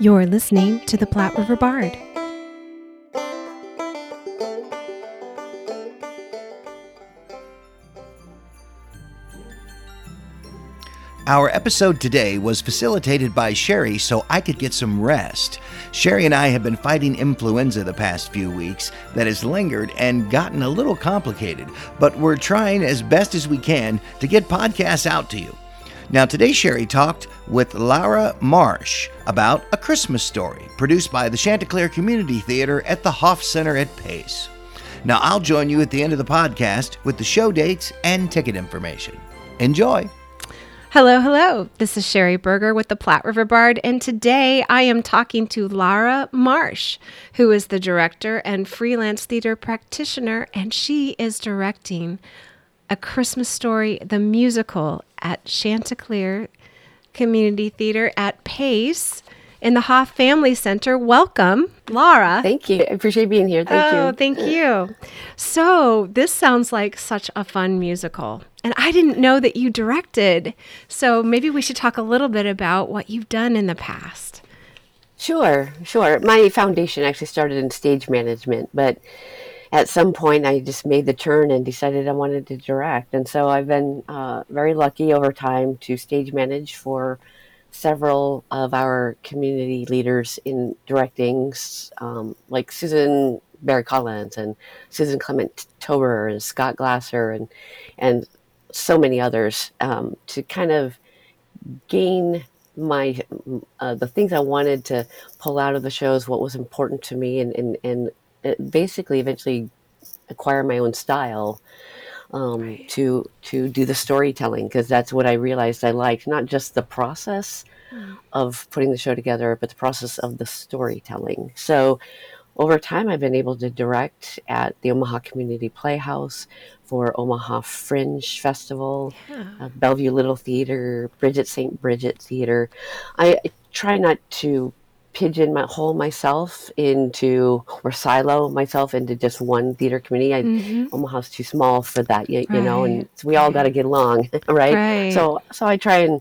You're listening to the Platte River Bard. Our episode today was facilitated by Sherry so I could get some rest. Sherry and I have been fighting influenza the past few weeks that has lingered and gotten a little complicated, but we're trying as best as we can to get podcasts out to you. Now, today Sherry talked with Lara Marsh about A Christmas Story, produced by the Chanticleer Community Theater at the Hoff Center at Pace. Now, I'll join you at the end of the podcast with the show dates and ticket information. Enjoy! Hello, hello. This is Sherry Berger with the Platte River Bard, and today I am talking to Lara Marsh, who is the director and freelance theater practitioner, and she is directing A Christmas Story, the musical at Chanticleer Community Theater at Pace in the Hoff Family Center. Welcome, Lara. Thank you. I appreciate being here. Thank oh, you. thank you. So, this sounds like such a fun musical. And I didn't know that you directed. So, maybe we should talk a little bit about what you've done in the past. Sure, sure. My foundation actually started in stage management, but at some point I just made the turn and decided I wanted to direct. And so I've been uh, very lucky over time to stage manage for several of our community leaders in directing, um, like Susan Baer Collins and Susan Clement Tober and Scott Glasser and and so many others um, to kind of gain my uh, the things I wanted to pull out of the shows, what was important to me, and and and basically eventually acquire my own style um, right. to to do the storytelling because that's what I realized I liked, not just the process mm. of putting the show together, but the process of the storytelling. So over time, I've been able to direct at the Omaha Community Playhouse for Omaha Fringe Festival, yeah. uh, Bellevue Little Theater, Bridget St. Bridget Theater. I try not to pigeon my hole myself into or silo myself into just one theater community. I, mm-hmm. Omaha's too small for that, you, right. you know, and we all got to get along, right? right? So, so I try and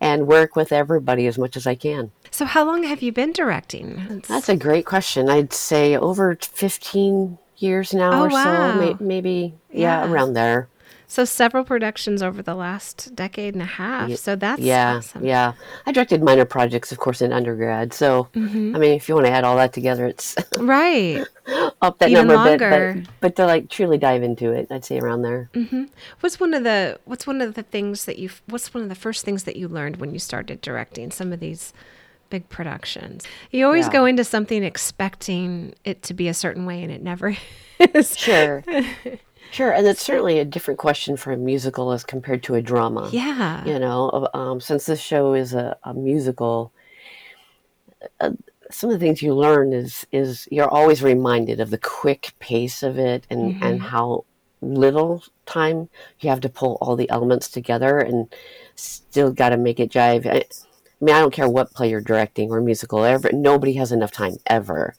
and work with everybody as much as I can. So, how long have you been directing? That's a great question. I'd say over fifteen years now oh, or wow. so, maybe yeah. yeah, around there. So several productions over the last decade and a half. So that's yeah, awesome. yeah. I directed minor projects, of course, in undergrad. So mm-hmm. I mean, if you want to add all that together, it's right up that Even number longer. a bit. But, but to like truly dive into it, I'd say around there. Mm-hmm. What's one of the What's one of the things that you What's one of the first things that you learned when you started directing some of these big productions? You always yeah. go into something expecting it to be a certain way, and it never is. Sure. Sure, and it's certainly a different question for a musical as compared to a drama. Yeah. You know, um, since this show is a, a musical, uh, some of the things you learn is is you're always reminded of the quick pace of it and mm-hmm. and how little time you have to pull all the elements together and still got to make it jive. I, I mean, I don't care what play you're directing or musical. Ever, nobody has enough time ever,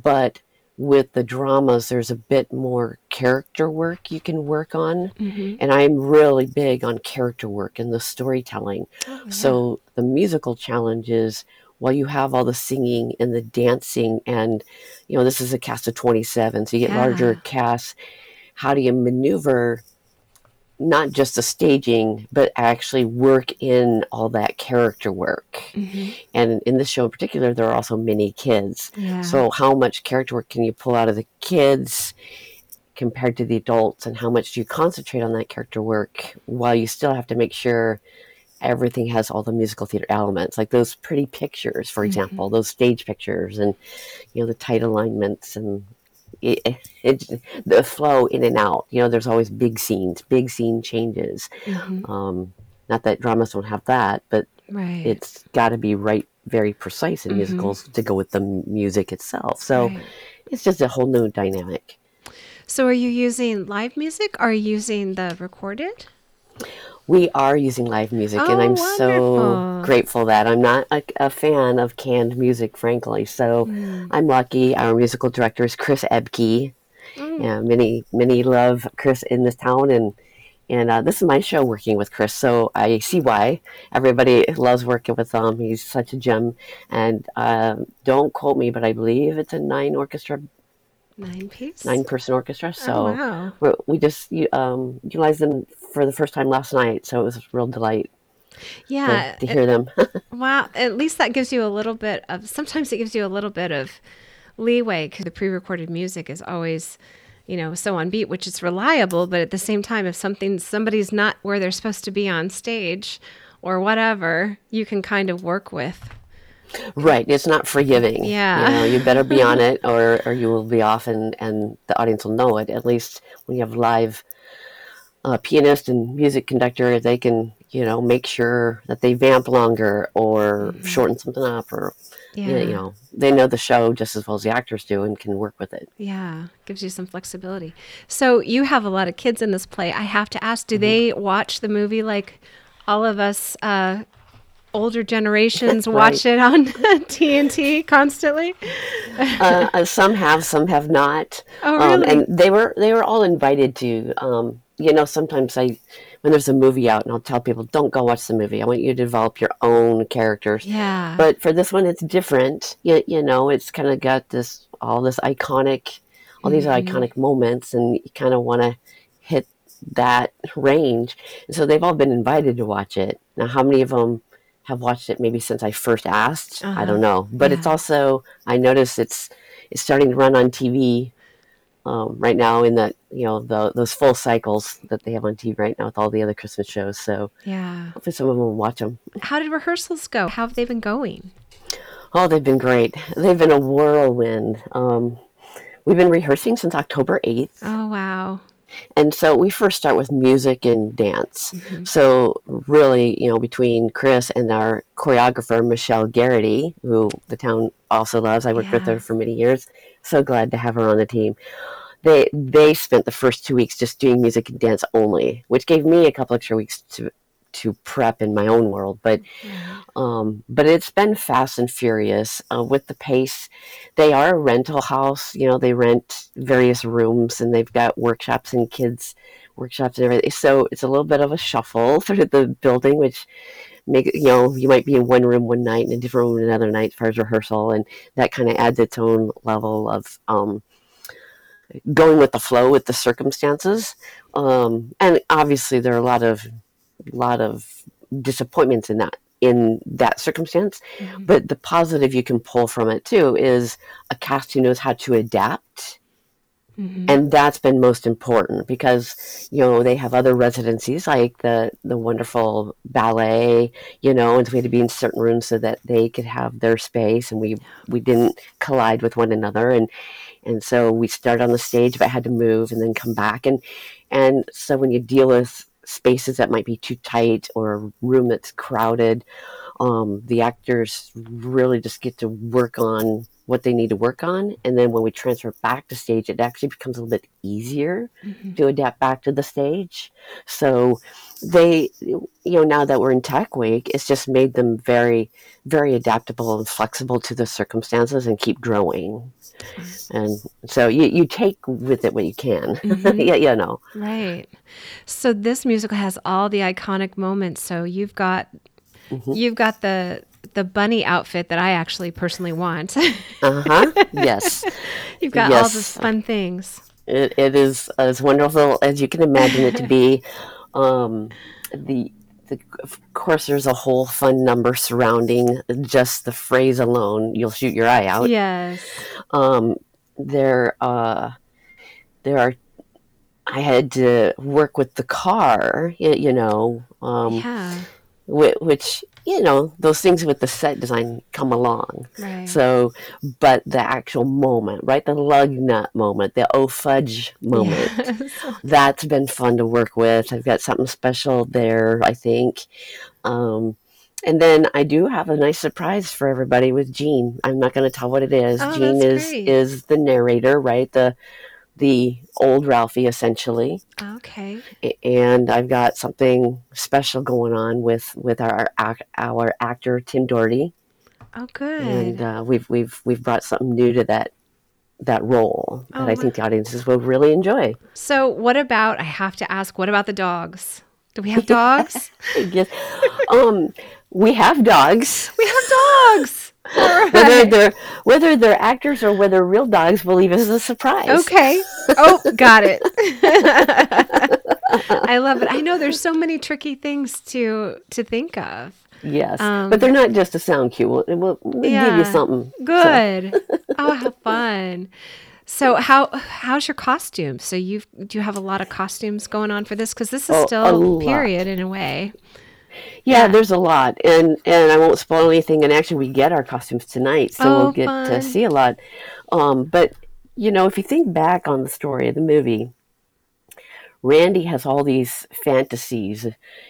but with the dramas, there's a bit more character work you can work on. Mm-hmm. And I'm really big on character work and the storytelling. Oh, yeah. So the musical challenge is while you have all the singing and the dancing, and you know, this is a cast of 27, so you get yeah. larger casts. How do you maneuver not just the staging, but actually work in all that character work. Mm-hmm. And in this show in particular, there are also many kids. Yeah. So, how much character work can you pull out of the kids compared to the adults? And how much do you concentrate on that character work while you still have to make sure everything has all the musical theater elements, like those pretty pictures, for mm-hmm. example, mm-hmm. those stage pictures, and you know the tight alignments and it, it, the flow in and out. You know, there's always big scenes, big scene changes. Mm-hmm. Um, not that dramas don't have that, but right. it's got to be right, very precise in mm-hmm. musicals to go with the music itself. So right. it's just a whole new dynamic. So, are you using live music? Or are you using the recorded? We are using live music, oh, and I'm wonderful. so grateful that I'm not a, a, fan of canned music, frankly. So mm. I'm lucky. Our musical director is Chris Ebke. Mm. Yeah, many many love Chris in this town, and and uh, this is my show working with Chris, so I see why everybody loves working with him. He's such a gem, and um, don't quote me, but I believe it's a nine orchestra, Nine piece. nine person orchestra. So Oh, wow. we're, just um, utilized them for the first time last night, so it was a real delight to, Yeah. to hear them. Wow. At least that gives you a little bit of, sometimes it gives you a little bit of leeway because the pre recorded music is always, you know, so on beat, which is reliable. But at the same time, if something, somebody's not where they're supposed to be on stage or whatever, you can kind of work with. Right, it's not forgiving. Yeah. you know, you better be on it, or or you will be off, and and the audience will know it. At least when you have live uh, pianist and music conductor, they can you know make sure that they vamp longer or shorten something up, or Mm-hmm. Yeah. you know they know the show just as well as the actors do, and can work with it. Yeah, gives you some flexibility. So you have a lot of kids in this play. I have to ask, do Mm-hmm. they watch the movie like all of us uh, older generations Right. watch it on TNT constantly? uh, uh, some have, some have not. Oh, Um, really? and they were they were all invited to. Um, you know, sometimes I, when there's a movie out, and I'll tell people, don't go watch the movie. I want you to develop your own characters. Yeah. But for this one, it's different. You, you know, it's kind of got this all this iconic, all these Mm-hmm. iconic moments, and you kind of want to hit that range. And so they've all been invited to watch it. Now, how many of them have watched it? Maybe since I first asked, I Uh-huh. don't know. But it's also I noticed it's it's starting to run on TV. Um, right now, in that you know the, those full cycles that they have on TV right now with all the other Christmas shows, so yeah. hopefully some of them will watch them. How did rehearsals go? How have they been going? Oh, they've been great. They've been a whirlwind. Um, we've been rehearsing since October 8th. Oh, wow. And so we first start with music and dance. Mm-hmm. So, really, you know, between Chris and our choreographer, Michelle Garrity, who the town also loves, I worked with her for many years. So glad to have her on the team. They they spent the first two weeks just doing music and dance only, which gave me a couple extra weeks to to prep in my own world. But um, but it's been fast and furious uh, with the pace. They are a rental house. You know, they rent various rooms and they've got workshops and kids workshops and everything. So it's a little bit of a shuffle through the building, which make you know you might be in one room one night and a different room another night as far as rehearsal, and that kind of adds its own level of um, going with the flow with the circumstances. Um, and obviously, there are a lot of lot of disappointments in that in that circumstance Mm-hmm. but the positive you can pull from it too is a cast who knows how to adapt Mhm. and that's been most important because you know they have other residencies like the the wonderful ballet you know and so we had to be in certain rooms so that they could have their space and we we didn't collide with one another and and so we started on the stage but had to move and then come back and and so when you deal with spaces that might be too tight or a room that's crowded um, the actors really just get to work on what they need to work on and then when we transfer back to stage it actually becomes a little bit easier Mhm. to adapt back to the stage so they you know now that we're in tech week it's just made them very very adaptable and flexible to the circumstances and keep growing and so you, you take with it what you can Mhm. yeah you know Right. So this musical has all the iconic moments. So you've got Mhm. you've got the the bunny outfit that I actually personally want. uh-huh yes you've got all the fun things. It, it is as wonderful as you can imagine it to be. Um, the, the of course, there's a whole fun number surrounding just the phrase alone. You'll shoot your eye out. Yes. Um, there, uh, there are. I had to work with the car, you, you know, um, yeah. whi- which you know those things with the set design come along. Right. So, but the actual moment, right? The lug nut moment, the oh fudge moment, Yes. that's been fun to work with. I've got something special there, I think. Um, and then I do have a nice surprise for everybody with Jean. I'm not going to tell what it is. Oh, that's is great. is the narrator, right? The the old Ralphie essentially. Okay. And I've got something special going on with with our our actor Tim Doherty Oh, good. and uh, we've we've we've brought something new to that that role Oh, that I think the audiences will really enjoy. So, what about? I have to ask. What about the dogs? Do we have dogs? Yes. um, we have dogs. we have dogs. All Whether they're whether they're actors or whether real dogs will leave us a surprise. Okay. Oh, got it. I love it. I know there's so many tricky things to to think of. Yes, Um, but they're not just a sound cue. We'll, we'll, we'll give you something. So- Good. oh, how fun. So how how's your costume? So you do you have a lot of costumes going on for this because this is Oh, a still lot. period in a way. Yeah, Yeah. there's a lot, and and I won't spoil anything. And actually, we get our costumes tonight, so Oh, we'll get fun. to see a lot. Um, but you know, if you think back on the story of the movie, Randy has all these fantasies,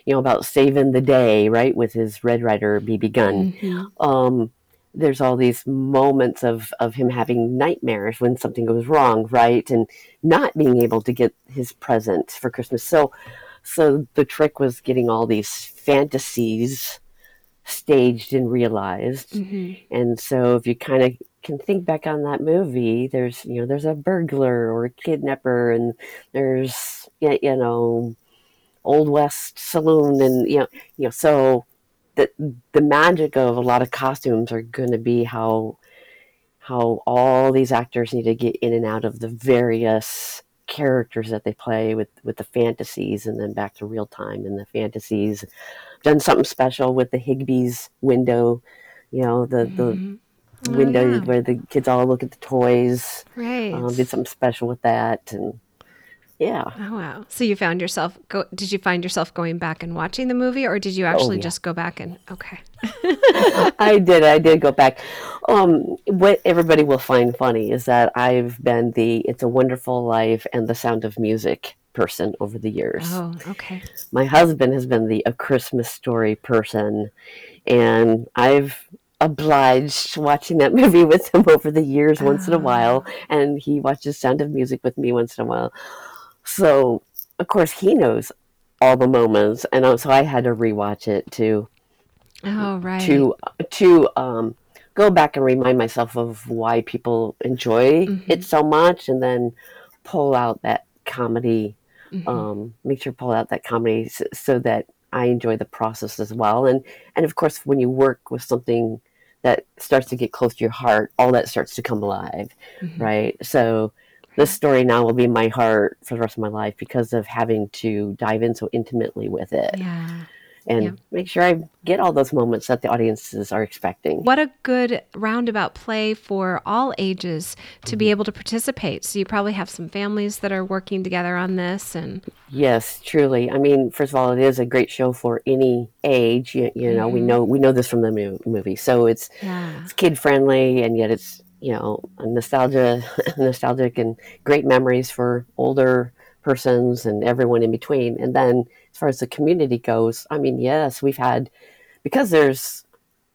you know, about saving the day, right, with his Red Ryder BB gun. Mhm. um, there's all these moments of, of him having nightmares when something goes wrong, right? And not being able to get his present for Christmas. So, so the trick was getting all these fantasies staged and realized. Mhm. And so if you kind of can think back on that movie, there's, you know, there's a burglar or a kidnapper and there's, you know, Old West Saloon and, you know, you know, so the, the magic of a lot of costumes are going to be how, how all these actors need to get in and out of the various characters that they play with, with the fantasies and then back to real time and the fantasies. Done something special with the Higbee's window, you know, the, the, Mhm. Oh, window yeah. where the kids all look at the toys. Right. Um, did something special with that, and yeah, Oh wow! So you found yourself go? Did you find yourself going back and watching the movie, or did you actually Oh, yeah. just go back and okay? I did. I did go back. Um, what everybody will find funny is that I've been the "It's a Wonderful Life" and "The Sound of Music" person over the years. Oh, okay. My husband has been the "A Christmas Story" person, and I've obliged watching that movie with him over the years once in a Ah. while and he watches sound of music with me once in a while so of course he knows all the moments and so i had to rewatch it to Oh, right. to to um go back and remind myself of why people enjoy Mhm. it so much and then pull out that comedy Mhm. um, make sure to pull out that comedy s- so that I enjoy the process as well. And and of course, when you work with something that starts to get close to your heart, all that starts to come alive, Mhm. right? So this story now will be in my heart for the rest of my life because of having to dive in so intimately with it Yeah. and yeah. make sure I get all those moments that the audiences are expecting. What a good roundabout play for all ages to Mm-hmm. be able to participate. So you probably have some families that are working together on this, and Yes, truly. I mean, first of all, it is a great show for any age. You, you know, we Mhm. know we know this from the mo- movie, so it's yeah, it's kid friendly and yet it's you know nostalgia nostalgic and great memories for older persons and everyone in between. And then as far as the community goes i mean yes we've had because there's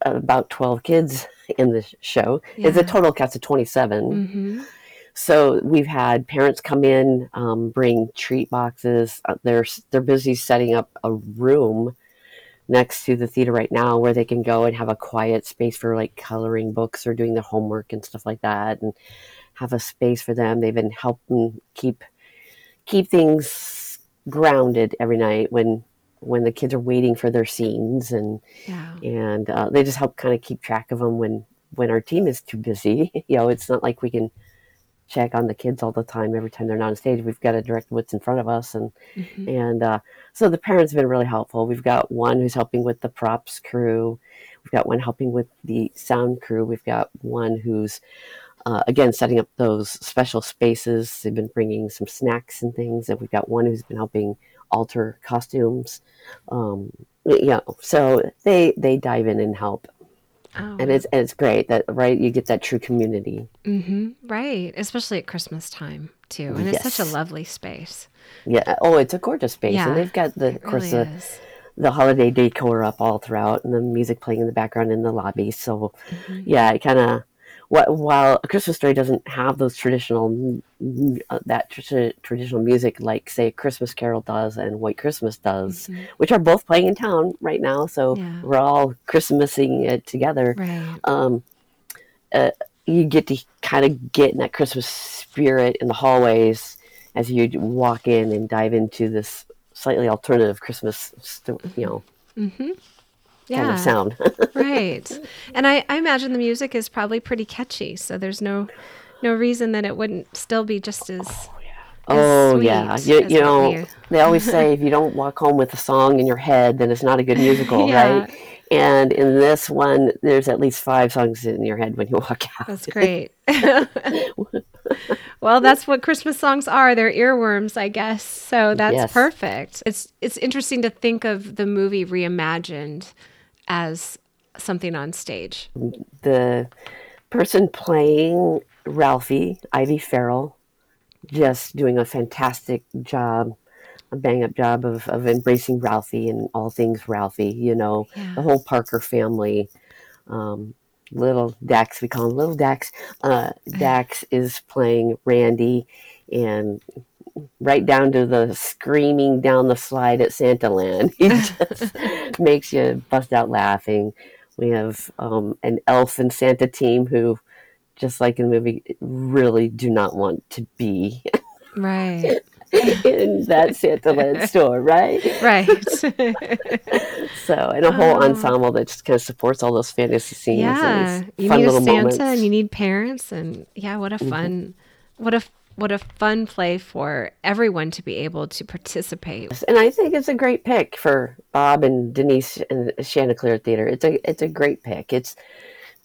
about 12 kids in the show it's a total cast of 27 hmm so we've had parents come in, um, bring treat boxes. Uh, they're they're busy setting up a room next to the theater right now where they can go and have a quiet space for like coloring books or doing their homework and stuff like that, and have a space for them. They've been helping keep keep things grounded every night when when the kids are waiting for their scenes and yeah, and uh, they just help kind of keep track of them when when our team is too busy. You know, it's not like we can check on the kids all the time every time they're not on stage. We've got to direct what's in front of us, and Mhm. and uh, so the parents have been really helpful. We've got one who's helping with the props crew. We've got one helping with the sound crew. We've got one who's uh, again setting up those special spaces. They've been bringing some snacks and things, and we've got one who's been helping alter costumes. Um, you know, so they they dive in and help, Oh, and it's and it's great that right you get that true community. hmm right, especially at Christmas time too, and it's such a lovely space. Yeah. Oh, it's a gorgeous space, Yeah, and they've got the of course really the, is. the holiday decor up all throughout, and the music playing in the background in the lobby. So Mhm. yeah, it kind of while a Christmas story doesn't have those traditional uh, that tr- traditional music like say Christmas Carol does and White Christmas does, Mhm. which are both playing in town right now. So Yeah. we're all Christmasing it together. Right. Um, uh, you get to kind of get in that Christmas spirit in the hallways as you walk in and dive into this slightly alternative Christmas, sto- you know, kind Yeah. of sound. right. And I, I imagine the music is probably pretty catchy, so there's no no reason that it wouldn't still be just as oh yeah, you, you know, they always say if you don't walk home with a song in your head, then it's not a good musical, Yeah. right? And in this one, there's at least five songs in your head when you walk out. That's great. well, that's what Christmas songs are. They're earworms, I guess. So that's Yes. perfect. It's it's interesting to think of the movie reimagined as something on stage. the person playing Ralphie, Ivy Farrell, just doing a fantastic job, a bang up job of, of embracing Ralphie and all things Ralphie, you know, Yeah. the whole Parker family. Um, little Dax, we call him Little Dax. Uh, Dax is playing Randy and right down to the screaming down the slide at Santa Land. He just makes you bust out laughing. We have um, an elf and Santa team who, just like in the movie, really do not want to be Right. in that Santa Land store, right? Right. So, and a whole Oh. ensemble that just kind of supports all those fantasy scenes. yeah. and You fun need a Santa moments. and you need parents and yeah, what a fun what a what a fun play for everyone to be able to participate. and I think it's a great pick for Bob and Denise and Chanticleer Theater. It's a it's a great pick. It's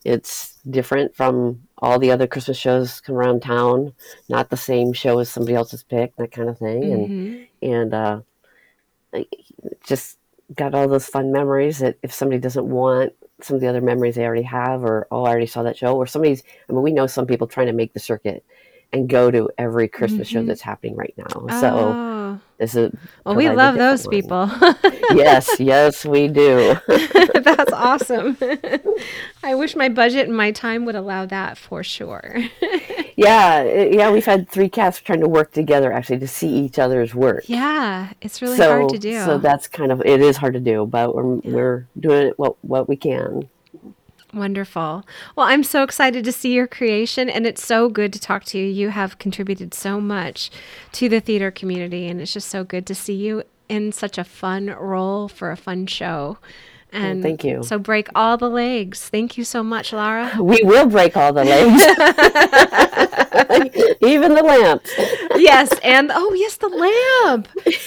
it's different from all the other Christmas shows come around town. Not the same show as somebody else's pick, that kind of thing. And Mhm. and uh, just got all those fun memories that if somebody doesn't want some of the other memories they already have, or oh, I already saw that show, or somebody's. I mean, we know some people trying to make the circuit and go to every Christmas show Mhm. that's happening right now. So Oh. this is Well, we love those people. yes, yes, we do. That's awesome. I wish my budget and my time would allow that for sure. yeah, yeah. We've had three cats trying to work together actually to see each other's work. yeah, it's really so, hard to do. So that's kind of it is hard to do, but we're we're doing what what we can. Wonderful. Well, I'm so excited to see your creation, and it's so good to talk to you. You have contributed so much to the theater community, and it's just so good to see you in such a fun role for a fun show. And thank you. So break all the legs. Thank you so much, Lara. We will break all the legs, even the lamp. yes, and oh yes, the lamp.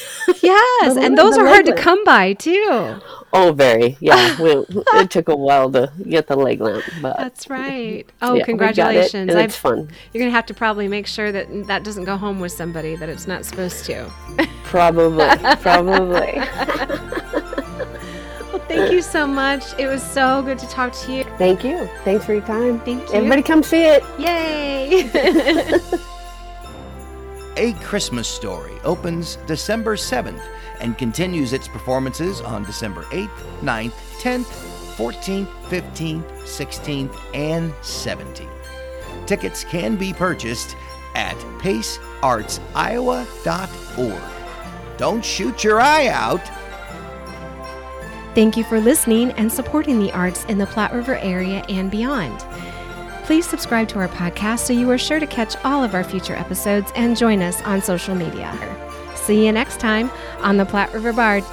Yes, The and lamp, those are hard to come by too. Oh, very. Yeah, we, it took a while to get the leg lamp, but That's right. Oh, yeah, it, congratulations! and it's fun. You're gonna have to probably make sure that that doesn't go home with somebody that it's not supposed to. Probably, probably. Well, thank you so much. It was so good to talk to you. Thank you. Thanks for your time. Thank you. Everybody, come see it. Yay! A Christmas Story opens December 7th and continues its performances on December 8th, 9th, 10th, 14th, 15th, 16th, and 17th. Tickets can be purchased at paceartsiowa.org. Don't shoot your eye out. Thank you for listening and supporting the arts in the Platte River area and beyond. Please subscribe to our podcast so you are sure to catch all of our future episodes and join us on social media. See you next time on the Platte River Bard.